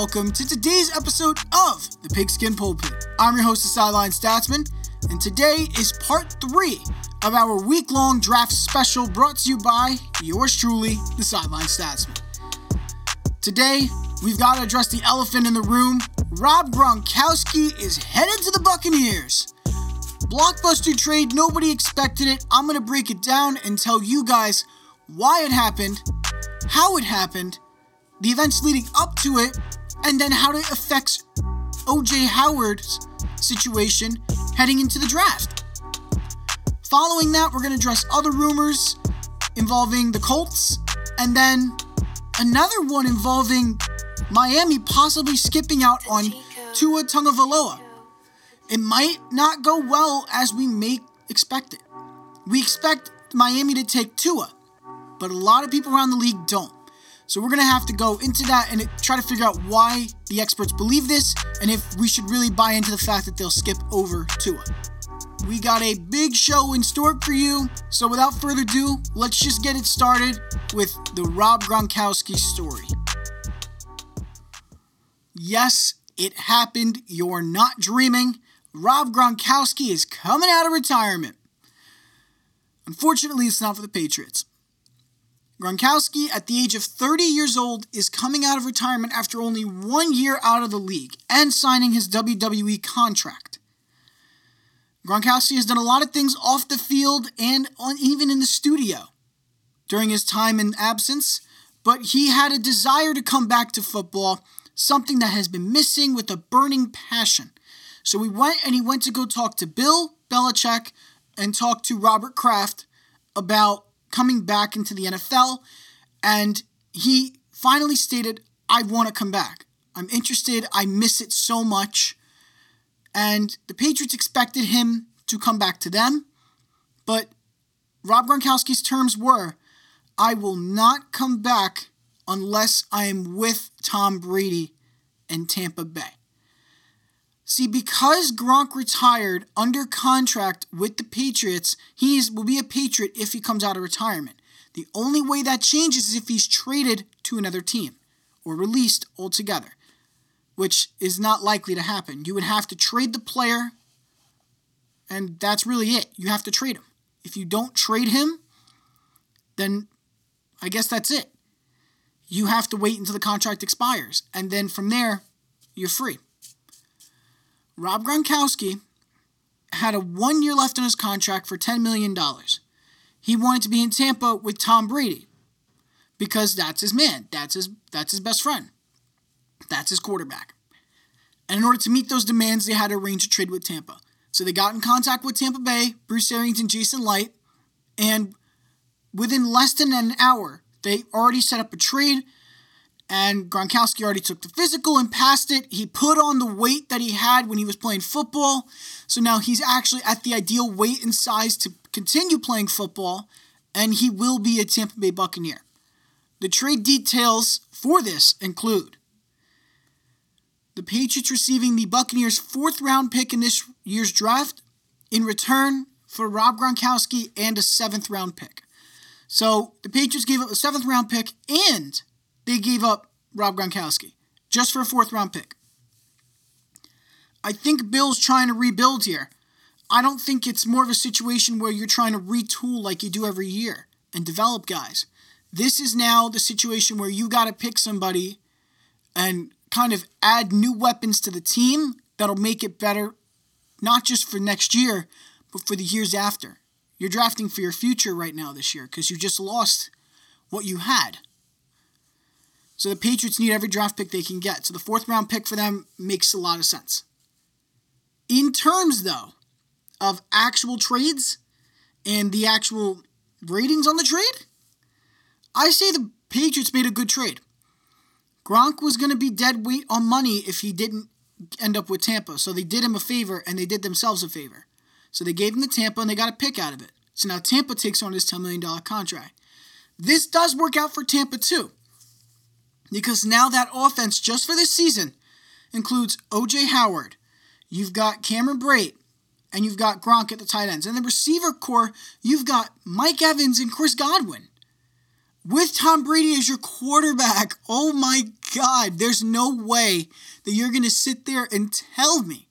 welcome to today's episode of the Pigskin Pulpit. I'm your host, the Sideline Statsman, and today is part three of our week long draft special brought to you by yours truly, the Sideline Statsman. Today, we've got to address the elephant in the room. Rob Gronkowski is headed to the Buccaneers. Blockbuster trade, nobody expected it. I'm going to break it down and tell you guys why it happened, how it happened, the events leading up to it, and then how it affects OJ Howard's situation heading into the draft. Following that, we're going to address other rumors involving the Colts, and then another one involving Miami possibly skipping out on Tua Tagovailoa. It might not go well as we may expect it. We expect Miami to take Tua, but a lot of people around the league don't. So we're going to have to go into that and try to figure out why the experts believe this and if we should really buy into the fact that they'll skip over Tua. We got a big show in store for you. So without further ado, let's just get it started with the Rob Gronkowski story. Yes, it happened. You're not dreaming. Rob Gronkowski is coming out of retirement. Unfortunately, it's not for the Patriots. Gronkowski, at the age of 30 years old, is coming out of retirement after only one year out of the league and signing his WWE contract. Gronkowski has done a lot of things off the field and on, even in the studio during his time in absence, but he had a desire to come back to football, something that has been missing with a burning passion. So he went and he went to go talk to Bill Belichick and talk to Robert Kraft about coming back into the NFL. And he finally stated, I want to come back. I'm interested. I miss it so much. And the Patriots expected him to come back to them. But Rob Gronkowski's terms were I will not come back unless I am with Tom Brady in Tampa Bay. See, because Gronk retired under contract with the Patriots, he will be a Patriot if he comes out of retirement. The only way that changes is if he's traded to another team or released altogether, which is not likely to happen. You would have to trade the player, and that's really it. You have to trade him. If you don't trade him, then I guess that's it. You have to wait until the contract expires, and then from there, you're free. Rob Gronkowski had a one year left on his contract for $10 million. He wanted to be in Tampa with Tom Brady because that's his man. That's his, that's his best friend. That's his quarterback. And in order to meet those demands, they had to arrange a trade with Tampa. So they got in contact with Tampa Bay, Bruce Arians and Jason Licht. and within less than an hour, they already set up a trade and Gronkowski already took the physical and passed it. He put on the weight that he had when he was playing football. So now he's actually at the ideal weight and size to continue playing football, and he will be a Tampa Bay Buccaneer. The trade details for this include the Patriots receiving the Buccaneers' fourth round pick in this year's draft in return for Rob Gronkowski and a seventh round pick. So the Patriots gave up a seventh round pick and they gave up Rob Gronkowski just for a fourth round pick. I think Bill's trying to rebuild here. I don't think it's more of a situation where you're trying to retool like you do every year and develop guys. This is now the situation where you got to pick somebody and kind of add new weapons to the team that'll make it better, not just for next year, but for the years after. You're drafting for your future right now this year because you just lost what you had. So the Patriots need every draft pick they can get. So the fourth round pick for them makes a lot of sense. In terms, though, of actual trades and the actual ratings on the trade, I say the Patriots made a good trade. Gronk was going to be dead weight on money if he didn't end up with Tampa. So they did him a favor and they did themselves a favor. So they gave him the Tampa and they got a pick out of it. So now Tampa takes on his $10 million contract. This does work out for Tampa too because now that offense just for this season includes OJ Howard, you've got Cameron Brate, and you've got Gronk at the tight ends. And the receiver core, you've got Mike Evans and Chris Godwin. With Tom Brady as your quarterback, oh my God, there's no way that you're going to sit there and tell me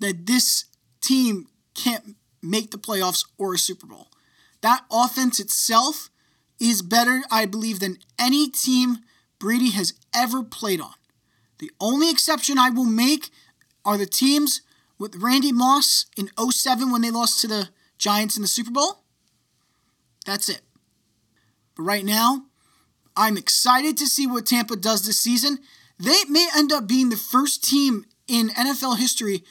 that this team can't make the playoffs or a Super Bowl. That offense itself is better, I believe, than any team Brady has ever played on. The only exception I will make are the teams with Randy Moss in 07 when they lost to the Giants in the Super Bowl. That's it. But right now, I'm excited to see what Tampa does this season. They may end up being the first team in NFL history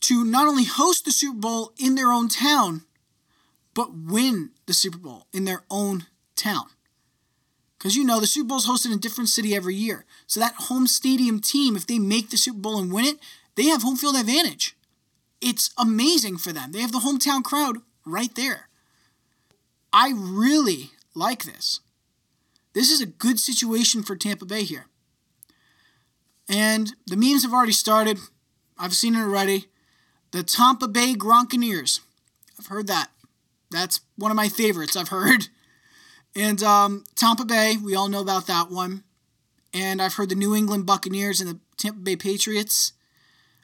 to not only host the Super Bowl in their own town, but win the Super Bowl in their own town. Because you know, the Super Bowl is hosted in a different city every year. So that home stadium team, if they make the Super Bowl and win it, they have home field advantage. It's amazing for them. They have the hometown crowd right there. I really like this. This is a good situation for Tampa Bay here. And the memes have already started. I've seen it already. The Tampa Bay Gronkaneers. I've heard that. That's one of my favorites I've heard. And um, Tampa Bay, we all know about that one. And I've heard the New England Buccaneers and the Tampa Bay Patriots.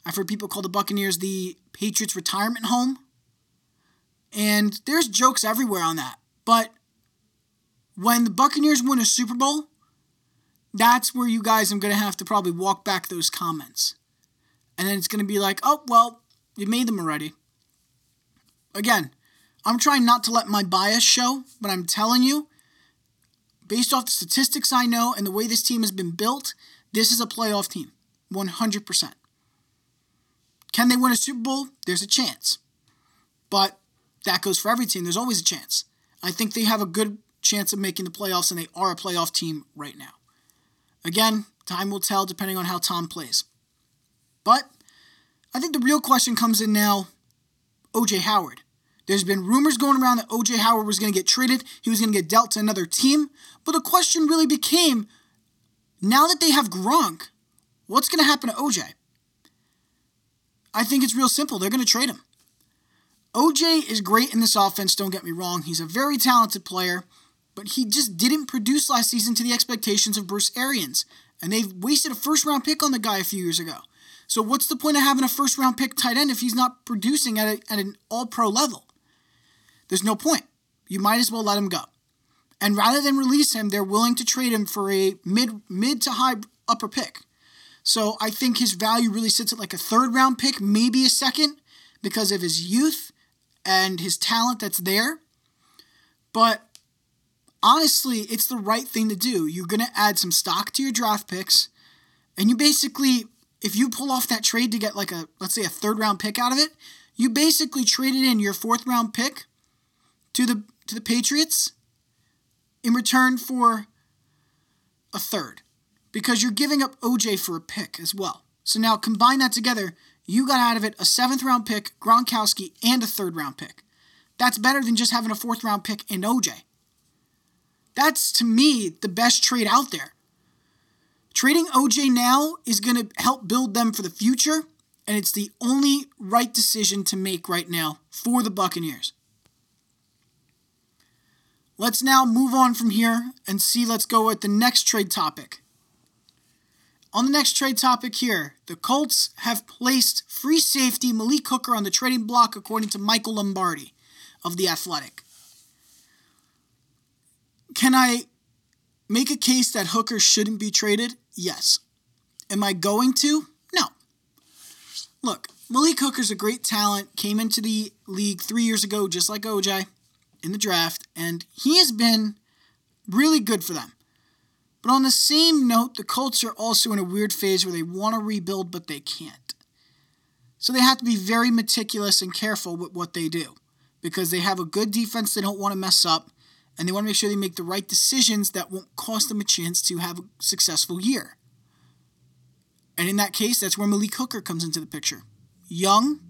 I've heard people call the Buccaneers the Patriots retirement home. And there's jokes everywhere on that. But when the Buccaneers win a Super Bowl, that's where you guys are going to have to probably walk back those comments. And then it's going to be like, oh, well, you made them already. Again, I'm trying not to let my bias show, but I'm telling you, based off the statistics I know and the way this team has been built, this is a playoff team. 100%. Can they win a Super Bowl? There's a chance. But that goes for every team. There's always a chance. I think they have a good chance of making the playoffs, and they are a playoff team right now. Again, time will tell depending on how Tom plays. But I think the real question comes in now OJ Howard. There's been rumors going around that OJ Howard was going to get traded, he was going to get dealt to another team. But the question really became now that they have Gronk, what's going to happen to OJ? I think it's real simple. They're going to trade him. OJ is great in this offense, don't get me wrong. He's a very talented player, but he just didn't produce last season to the expectations of Bruce Arians. And they've wasted a first round pick on the guy a few years ago. So what's the point of having a first round pick tight end if he's not producing at, a, at an all pro level? There's no point. You might as well let him go. And rather than release him, they're willing to trade him for a mid mid to high upper pick. So I think his value really sits at like a third round pick, maybe a second, because of his youth and his talent that's there. But honestly, it's the right thing to do. You're going to add some stock to your draft picks, and you basically, if you pull off that trade to get like a, let's say, a third round pick out of it, you basically traded in your fourth round pick to the to the Patriots in return for a third because you're giving up OJ for a pick as well. So now combine that together, you got out of it a seventh round pick, Gronkowski, and a third round pick. That's better than just having a fourth round pick and OJ. That's to me the best trade out there. Trading OJ now is going to help build them for the future, and it's the only right decision to make right now for the Buccaneers. Let's now move on from here and see, let's go with the next trade topic. On the next trade topic here, the Colts have placed free safety Malik Hooker on the trading block, according to Michael Lombardi of The Athletic. Can I make a case that Hooker shouldn't be traded? Yes. Am I going to? No. Look, Malik Hooker's a great talent, came into the league three years ago, just like OJ in the draft, and he has been really good for them. But on the same note, the Colts are also in a weird phase where they want to rebuild, but they can't. So they have to be very meticulous and careful with what they do because they have a good defense they don't want to mess up, and they want to make sure they make the right decisions that won't cost them a chance to have a successful year. And in that case, that's where Malik Hooker comes into the picture. Young,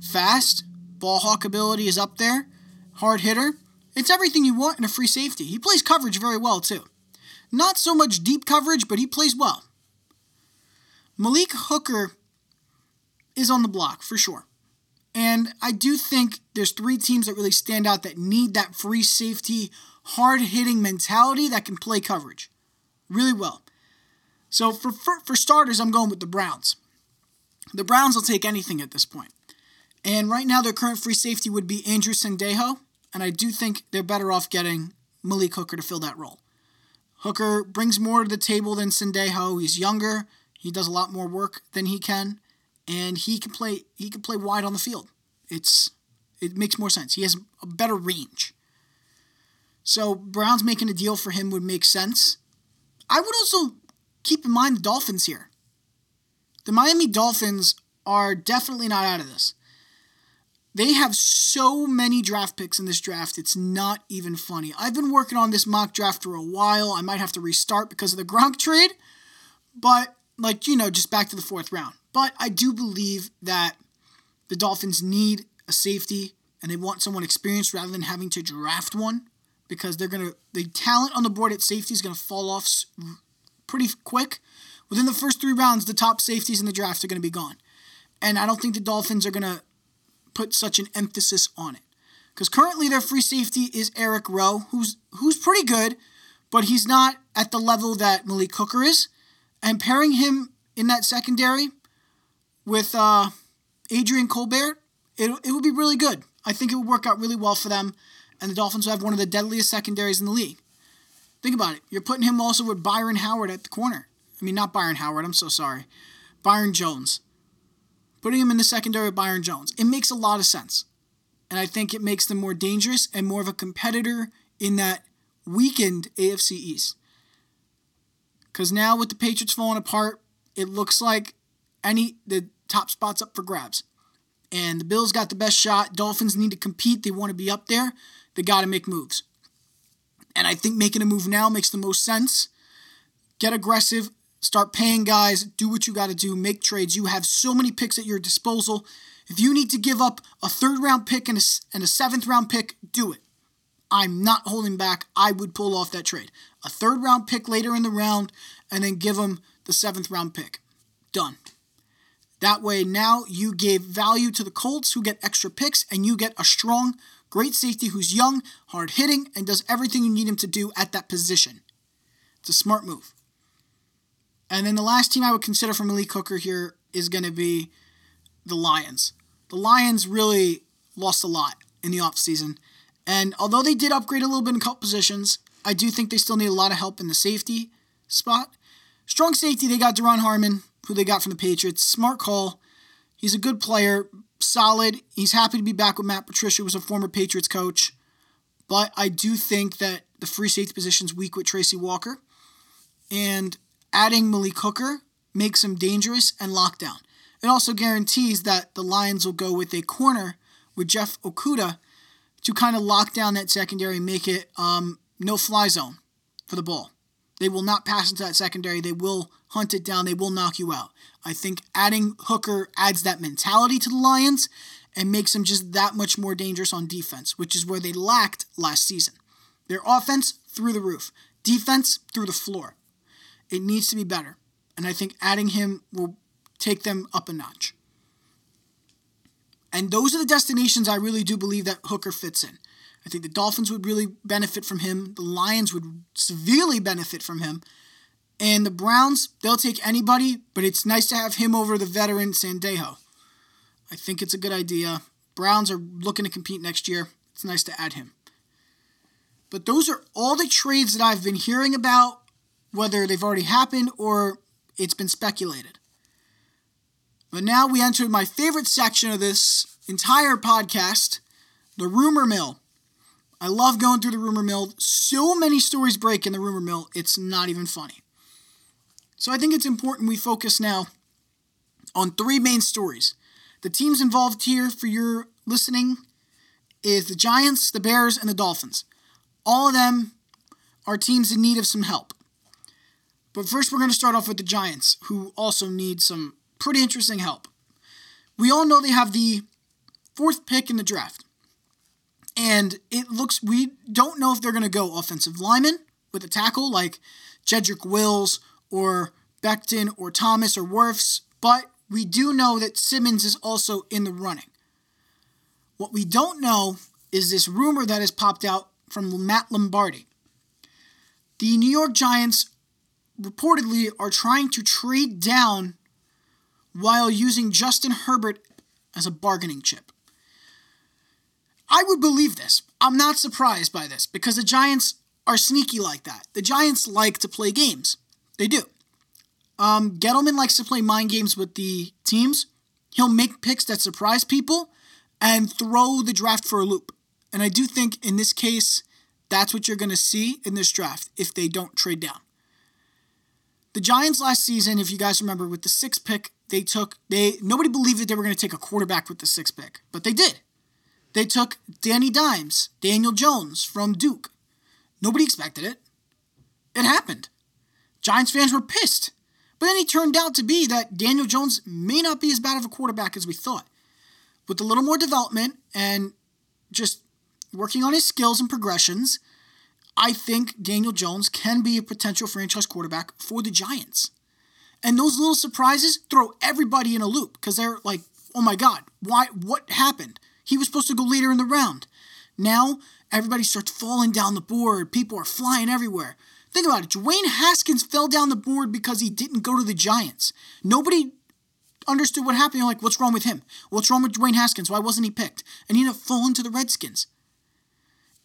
fast, ball hawk ability is up there, hard hitter. It's everything you want in a free safety. He plays coverage very well, too. Not so much deep coverage, but he plays well. Malik Hooker is on the block for sure. And I do think there's three teams that really stand out that need that free safety, hard hitting mentality that can play coverage really well. So for, for, for starters, I'm going with the Browns. The Browns will take anything at this point. And right now, their current free safety would be Andrew Sendejo, and I do think they're better off getting Malik Hooker to fill that role. Hooker brings more to the table than Sendejo. He's younger. He does a lot more work than he can, and he can play. He can play wide on the field. It's it makes more sense. He has a better range. So Browns making a deal for him would make sense. I would also keep in mind the Dolphins here. The Miami Dolphins are definitely not out of this. They have so many draft picks in this draft, it's not even funny. I've been working on this mock draft for a while. I might have to restart because of the Gronk trade, but, like, you know, just back to the fourth round. But I do believe that the Dolphins need a safety and they want someone experienced rather than having to draft one because they're going to, the talent on the board at safety is going to fall off pretty quick. Within the first three rounds, the top safeties in the draft are going to be gone. And I don't think the Dolphins are going to put such an emphasis on it. Because currently their free safety is Eric Rowe, who's who's pretty good, but he's not at the level that Malik Hooker is. And pairing him in that secondary with uh, Adrian Colbert, it, it would be really good. I think it would work out really well for them, and the Dolphins would have one of the deadliest secondaries in the league. Think about it. You're putting him also with Byron Howard at the corner. I mean, not Byron Howard, I'm so sorry. Byron Jones putting him in the secondary with Byron Jones. It makes a lot of sense. And I think it makes them more dangerous and more of a competitor in that weakened AFC East. Because now with the Patriots falling apart, it looks like any the top spots up for grabs. And the Bills got the best shot. Dolphins need to compete. They want to be up there. They got to make moves. And I think making a move now makes the most sense. Get aggressive, Start paying guys, do what you got to do, make trades. You have so many picks at your disposal. If you need to give up a third round pick and a, and a seventh round pick, do it. I'm not holding back. I would pull off that trade. A third round pick later in the round, and then give them the seventh round pick. Done. That way, now you gave value to the Colts who get extra picks, and you get a strong, great safety who's young, hard hitting, and does everything you need him to do at that position. It's a smart move. And then the last team I would consider for Malik Hooker here is going to be the Lions. The Lions really lost a lot in the offseason. And although they did upgrade a little bit in couple positions, I do think they still need a lot of help in the safety spot. Strong safety, they got Duron Harmon, who they got from the Patriots. Smart call. He's a good player, solid. He's happy to be back with Matt Patricia, who was a former Patriots coach. But I do think that the free safety position's weak with Tracy Walker. And Adding Malik Hooker makes him dangerous and lockdown. It also guarantees that the Lions will go with a corner with Jeff Okudah to kind of lock down that secondary, make it um, no fly zone for the ball. They will not pass into that secondary. They will hunt it down. They will knock you out. I think adding Hooker adds that mentality to the Lions and makes them just that much more dangerous on defense, which is where they lacked last season. Their offense through the roof, defense through the floor. It needs to be better. And I think adding him will take them up a notch. And those are the destinations I really do believe that Hooker fits in. I think the Dolphins would really benefit from him. The Lions would severely benefit from him. And the Browns, they'll take anybody, but it's nice to have him over the veteran Sendejo. I think it's a good idea. Browns are looking to compete next year. It's nice to add him. But those are all the trades that I've been hearing about whether they've already happened or it's been speculated. But now we enter my favorite section of this entire podcast the rumor mill. I love going through the rumor mill. So many stories break in the rumor mill, it's not even funny. So I think it's important we focus now on three main stories. The teams involved here for your listening is the Giants, the Bears, and the Dolphins. All of them are teams in need of some help. But first, we're going to start off with the Giants, who also need some pretty interesting help. We all know they have the fourth pick in the draft. And it looks, we don't know if they're going to go offensive lineman with a tackle like Jedrick Wills or Becton or Thomas or Wirfs, but we do know that Simmons is also in the running. What we don't know is this rumor that has popped out from Matt Lombardi. The New York Giants reportedly are trying to trade down while using Justin Herbert as a bargaining chip. I would believe this. I'm not surprised by this because the Giants are sneaky like that. The Giants like to play games. They do. Um, Gettleman likes to play mind games with the teams. He'll make picks that surprise people and throw the draft for a loop. And I do think in this case, that's what you're going to see in this draft if they don't trade down. The Giants last season, if you guys remember, with the sixth pick, they took they nobody believed that they were going to take a quarterback with the sixth pick, but they did. They took Danny Dimes, Daniel Jones from Duke. Nobody expected it. It happened. Giants fans were pissed. But then he turned out to be that Daniel Jones may not be as bad of a quarterback as we thought. With a little more development and just working on his skills and progressions, I think Daniel Jones can be a potential franchise quarterback for the Giants. And those little surprises throw everybody in a loop because they're like, oh my God, why what happened? He was supposed to go later in the round. Now everybody starts falling down the board. People are flying everywhere. Think about it. Dwayne Haskins fell down the board because he didn't go to the Giants. Nobody understood what happened. You're like, what's wrong with him? What's wrong with Dwayne Haskins? Why wasn't he picked? And he ended up falling to the Redskins.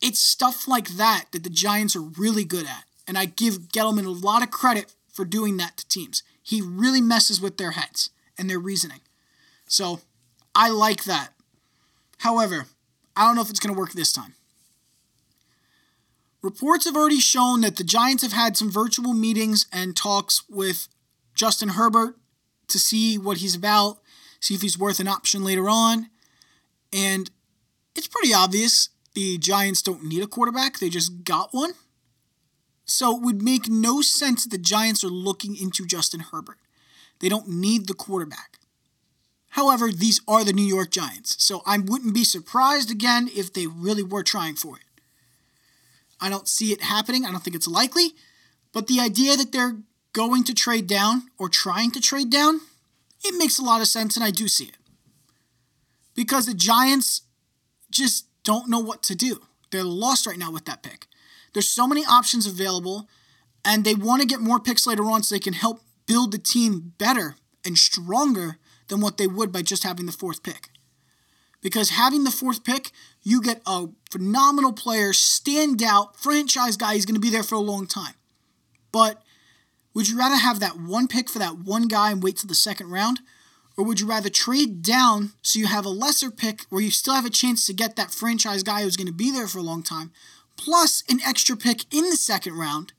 It's stuff like that that the Giants are really good at. And I give Gettleman a lot of credit for doing that to teams. He really messes with their heads and their reasoning. So I like that. However, I don't know if it's going to work this time. Reports have already shown that the Giants have had some virtual meetings and talks with Justin Herbert to see what he's about, see if he's worth an option later on. And it's pretty obvious the Giants don't need a quarterback, they just got one. So it would make no sense that the Giants are looking into Justin Herbert. They don't need the quarterback. However, these are the New York Giants, so I wouldn't be surprised again if they really were trying for it. I don't see it happening. I don't think it's likely. But the idea that they're going to trade down or trying to trade down, it makes a lot of sense, and I do see it. Because the Giants just don't know what to do. They're lost right now with that pick. There's so many options available, and they want to get more picks later on so they can help build the team better and stronger than what they would by just having the fourth pick. Because having the fourth pick, you get a phenomenal player, standout, franchise guy. He's going to be there for a long time. But would you rather have that one pick for that one guy and wait till the second round? Or would you rather trade down so you have a lesser pick where you still have a chance to get that franchise guy who's going to be there for a long time, plus an extra pick in the second round?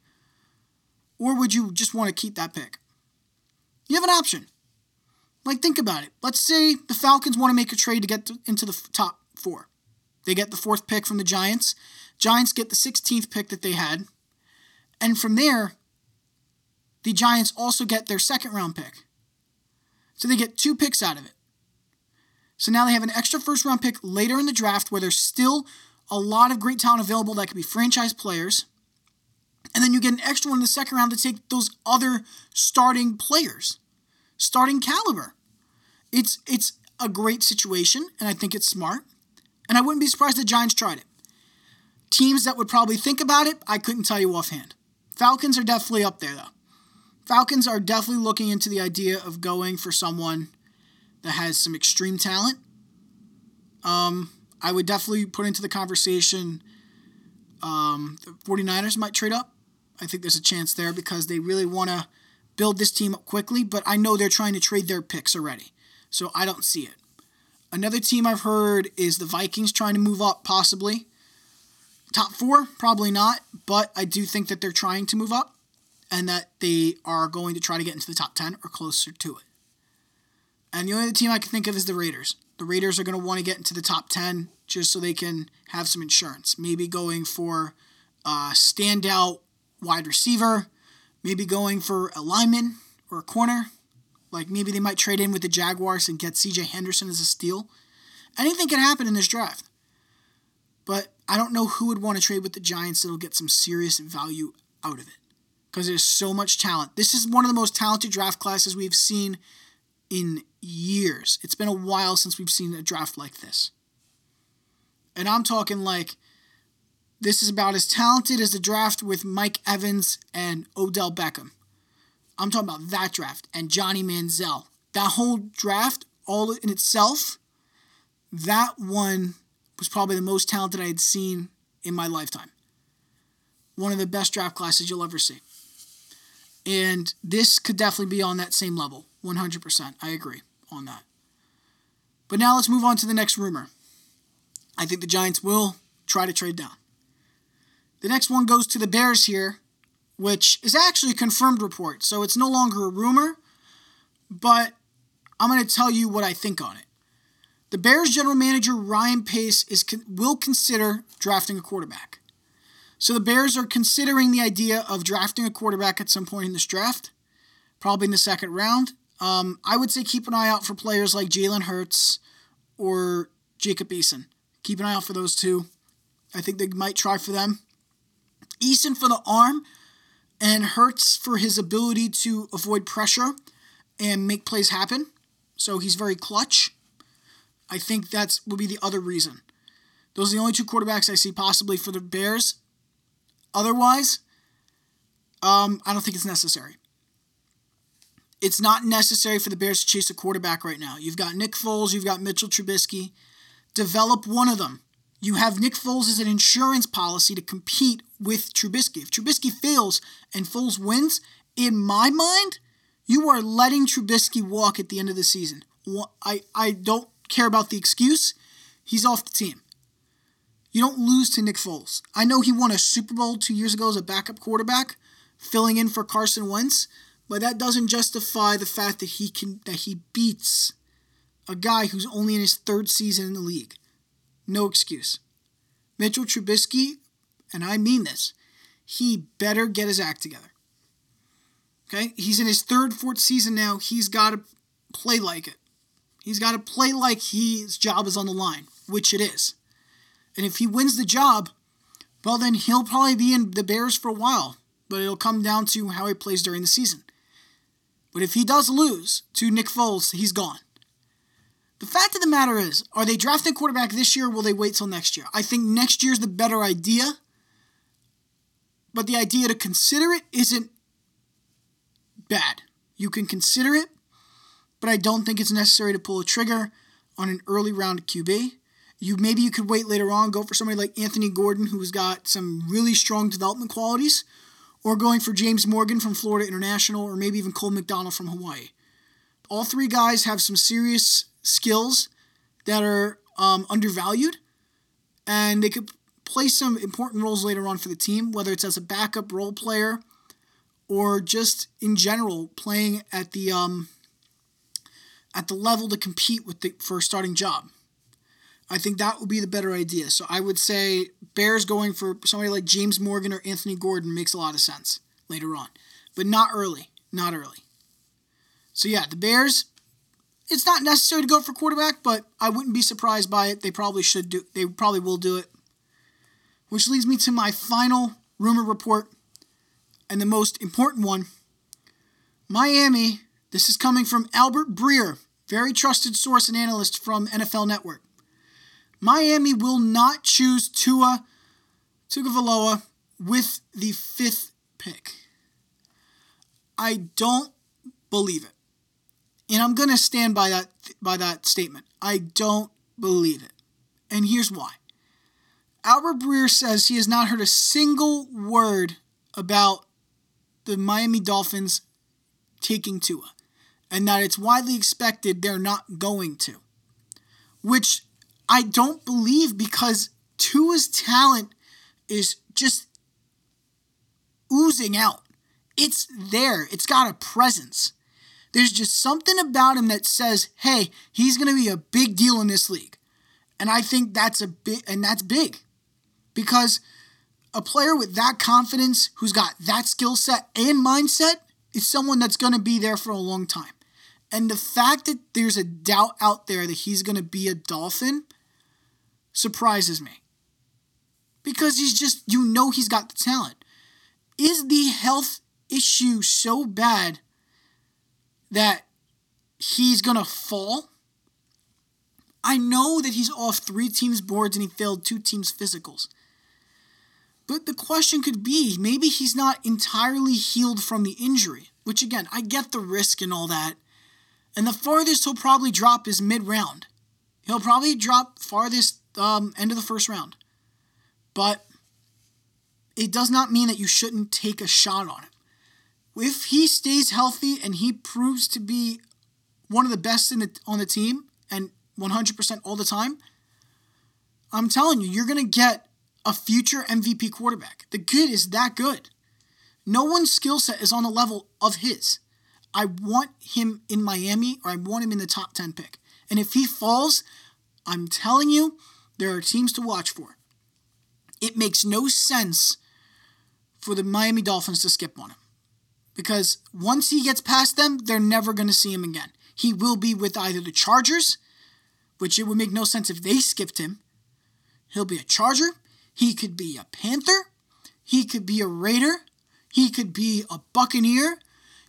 Or would you just want to keep that pick? You have an option. Like, think about it. Let's say the Falcons want to make a trade to get to, into the top four. They get the fourth pick from the Giants. Giants get the 16th pick that they had. And from there, the Giants also get their second round pick. So they get two picks out of it. So now they have an extra first round pick later in the draft where there's still a lot of great talent available that could be franchise players. And then you get an extra one in the second round to take those other starting players, starting caliber. It's it's a great situation, and I think it's smart. And I wouldn't be surprised if the Giants tried it. Teams that would probably think about it, I couldn't tell you offhand. Falcons are definitely up there, though. Falcons are definitely looking into the idea of going for someone that has some extreme talent. Um, I would definitely put into the conversation um, the 49ers might trade up. I think there's a chance there because they really want to build this team up quickly, but I know they're trying to trade their picks already. So I don't see it. Another team I've heard is the Vikings trying to move up, possibly. Top four, probably not, but I do think that they're trying to move up and that they are going to try to get into the top 10 or closer to it. And the only team I can think of is the Raiders. The Raiders are going to want to get into the top 10 just so they can have some insurance. Maybe going for a standout wide receiver, maybe going for a lineman or a corner. Like maybe they might trade in with the Jaguars and get CJ Henderson as a steal. Anything can happen in this draft. But I don't know who would want to trade with the Giants that'll get some serious value out of it. Because there's so much talent. This is one of the most talented draft classes we've seen in years. It's been a while since we've seen a draft like this. And I'm talking like this is about as talented as the draft with Mike Evans and Odell Beckham. I'm talking about that draft and Johnny Manziel. That whole draft, all in itself, that one was probably the most talented I had seen in my lifetime. One of the best draft classes you'll ever see. And this could definitely be on that same level. 100%. I agree on that. But now let's move on to the next rumor. I think the Giants will try to trade down. The next one goes to the Bears here, which is actually a confirmed report. So it's no longer a rumor, but I'm going to tell you what I think on it. The Bears general manager Ryan Pace is will consider drafting a quarterback. So the Bears are considering the idea of drafting a quarterback at some point in this draft, probably in the second round. Um, I would say keep an eye out for players like Jalen Hurts or Jacob Eason. Keep an eye out for those two. I think they might try for them. Eason for the arm, and Hurts for his ability to avoid pressure and make plays happen. So he's very clutch. I think that's would be the other reason. Those are the only two quarterbacks I see possibly for the Bears. Otherwise, um, I don't think it's necessary. It's not necessary for the Bears to chase a quarterback right now. You've got Nick Foles, you've got Mitchell Trubisky. Develop one of them. You have Nick Foles as an insurance policy to compete with Trubisky. If Trubisky fails and Foles wins, in my mind, you are letting Trubisky walk at the end of the season. I, I don't care about the excuse. He's off the team. You don't lose to Nick Foles. I know he won a Super Bowl two years ago as a backup quarterback, filling in for Carson Wentz, but that doesn't justify the fact that he can that he beats a guy who's only in his third season in the league. No excuse. Mitchell Trubisky, and I mean this, he better get his act together. Okay? He's in his third, fourth season now. He's got to play like it. He's got to play like his job is on the line, which it is. And if he wins the job, well, then he'll probably be in the Bears for a while. But it'll come down to how he plays during the season. But if he does lose to Nick Foles, he's gone. The fact of the matter is, are they drafting quarterback this year or will they wait till next year? I think next year's the better idea. But the idea to consider it isn't bad. You can consider it, but I don't think it's necessary to pull a trigger on an early round QB. You maybe you could wait later on, go for somebody like Anthony Gordon, who's got some really strong development qualities, or going for James Morgan from Florida International, or maybe even Cole McDonald from Hawaii. All three guys have some serious skills that are um, undervalued, and they could play some important roles later on for the team, whether it's as a backup role player or just in general playing at the um, at the level to compete with the, for a starting job. I think that would be the better idea. So I would say Bears going for somebody like James Morgan or Anthony Gordon makes a lot of sense later on, but not early. Not early. So yeah, the Bears. It's not necessary to go for quarterback, but I wouldn't be surprised by it. They probably should do. They probably will do it. Which leads me to my final rumor report, and the most important one. Miami. This is coming from Albert Breer, very trusted source and analyst from NFL Network. Miami will not choose Tua Tagovailoa with the fifth pick. I don't believe it. And I'm going to stand by that by that statement. I don't believe it. And here's why. Albert Breer says he has not heard a single word about the Miami Dolphins taking Tua and that it's widely expected they're not going to. Which I don't believe because Tua's talent is just oozing out. It's there. It's got a presence. There's just something about him that says, "Hey, he's going to be a big deal in this league." And I think that's a big and that's big. Because a player with that confidence who's got that skill set and mindset is someone that's going to be there for a long time. And the fact that there's a doubt out there that he's going to be a Dolphin surprises me. Because he's just, you know, he's got the talent. Is the health issue so bad that he's going to fall? I know that he's off three teams' boards and he failed two teams' physicals. But the question could be maybe he's not entirely healed from the injury. which again, I get the risk and all that. And the farthest he'll probably drop is mid round. He'll probably drop farthest um, end of the first round. But it does not mean that you shouldn't take a shot on him. If he stays healthy and he proves to be one of the best in the, on the team and 100% all the time, I'm telling you, you're going to get a future MVP quarterback. The kid is that good. No one's skill set is on the level of his. I want him in Miami or I want him in the top 10 pick. And if he falls, I'm telling you, there are teams to watch for. It makes no sense for the Miami Dolphins to skip on him. Because once he gets past them, they're never going to see him again. He will be with either the Chargers, which it would make no sense if they skipped him. He'll be a Charger. He could be a Panther. He could be a Raider. He could be a Buccaneer.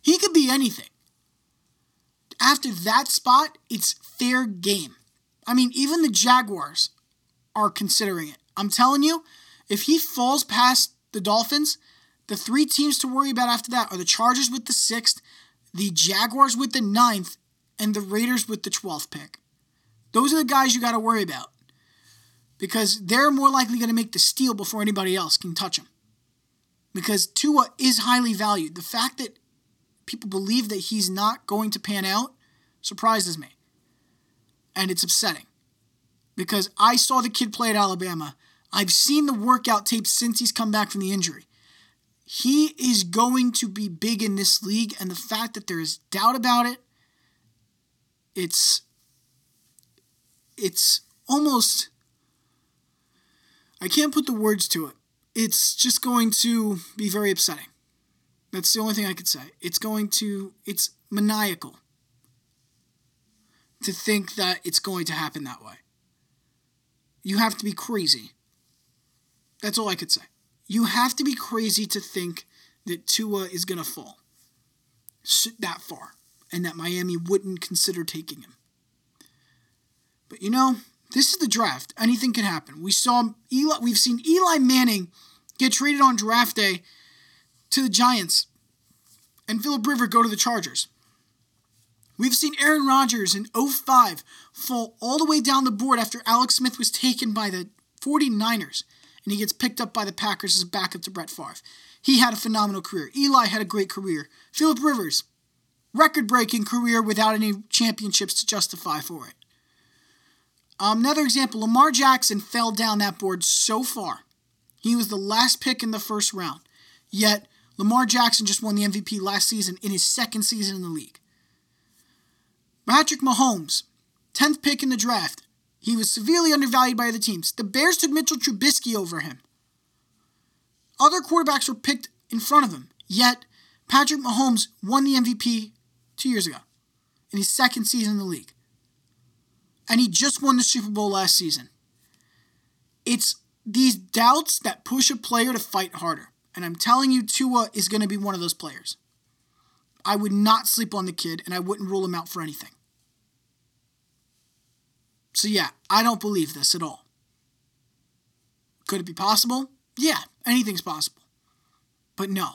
He could be anything. After that spot, it's fair game. I mean, even the Jaguars are considering it. I'm telling you, if he falls past the Dolphins, the three teams to worry about after that are the Chargers with the sixth, the Jaguars with the ninth, and the Raiders with the 12th pick. Those are the guys you got to worry about because they're more likely going to make the steal before anybody else can touch him. Because Tua is highly valued. The fact that people believe that he's not going to pan out surprises me. And it's upsetting. Because I saw the kid play at Alabama. I've seen the workout tape since he's come back from the injury. He is going to be big in this league, and the fact that there is doubt about it, it's it's almost I can't put the words to it. It's just going to be very upsetting. That's the only thing I could say. It's going to, it's maniacal to think that it's going to happen that way. You have to be crazy. That's all I could say. You have to be crazy to think that Tua is going to fall that far and that Miami wouldn't consider taking him. But you know, this is the draft. Anything can happen. We saw Eli, we've seen Eli Manning get traded on draft day to the Giants, and Philip Rivers go to the Chargers. We've seen Aaron Rodgers in 05 fall all the way down the board after Alex Smith was taken by the 49ers, and he gets picked up by the Packers as a backup to Brett Favre. He had a phenomenal career. Eli had a great career. Philip Rivers, record breaking career without any championships to justify for it. Um, another example Lamar Jackson fell down that board so far. He was the last pick in the first round. Yet, Lamar Jackson just won the MVP last season in his second season in the league. Patrick Mahomes, 10th pick in the draft. He was severely undervalued by other teams. The Bears took Mitchell Trubisky over him. Other quarterbacks were picked in front of him. Yet, Patrick Mahomes won the MVP two years ago in his second season in the league. And he just won the Super Bowl last season. It's these doubts that push a player to fight harder. And I'm telling you, Tua is going to be one of those players. I would not sleep on the kid, and I wouldn't rule him out for anything. So, yeah, I don't believe this at all. Could it be possible? Yeah, anything's possible. But no,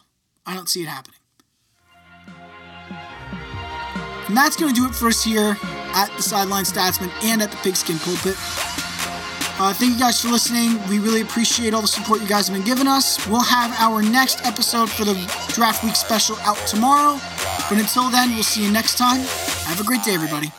I don't see it happening. And that's going to do it for us here at the Sideline Statsman and at the Pigskin Pulpit. Uh, thank you guys for listening. We really appreciate all the support you guys have been giving us. We'll have our next episode for the Draft Week special out tomorrow. But until then, we'll see you next time. Have a great day, everybody.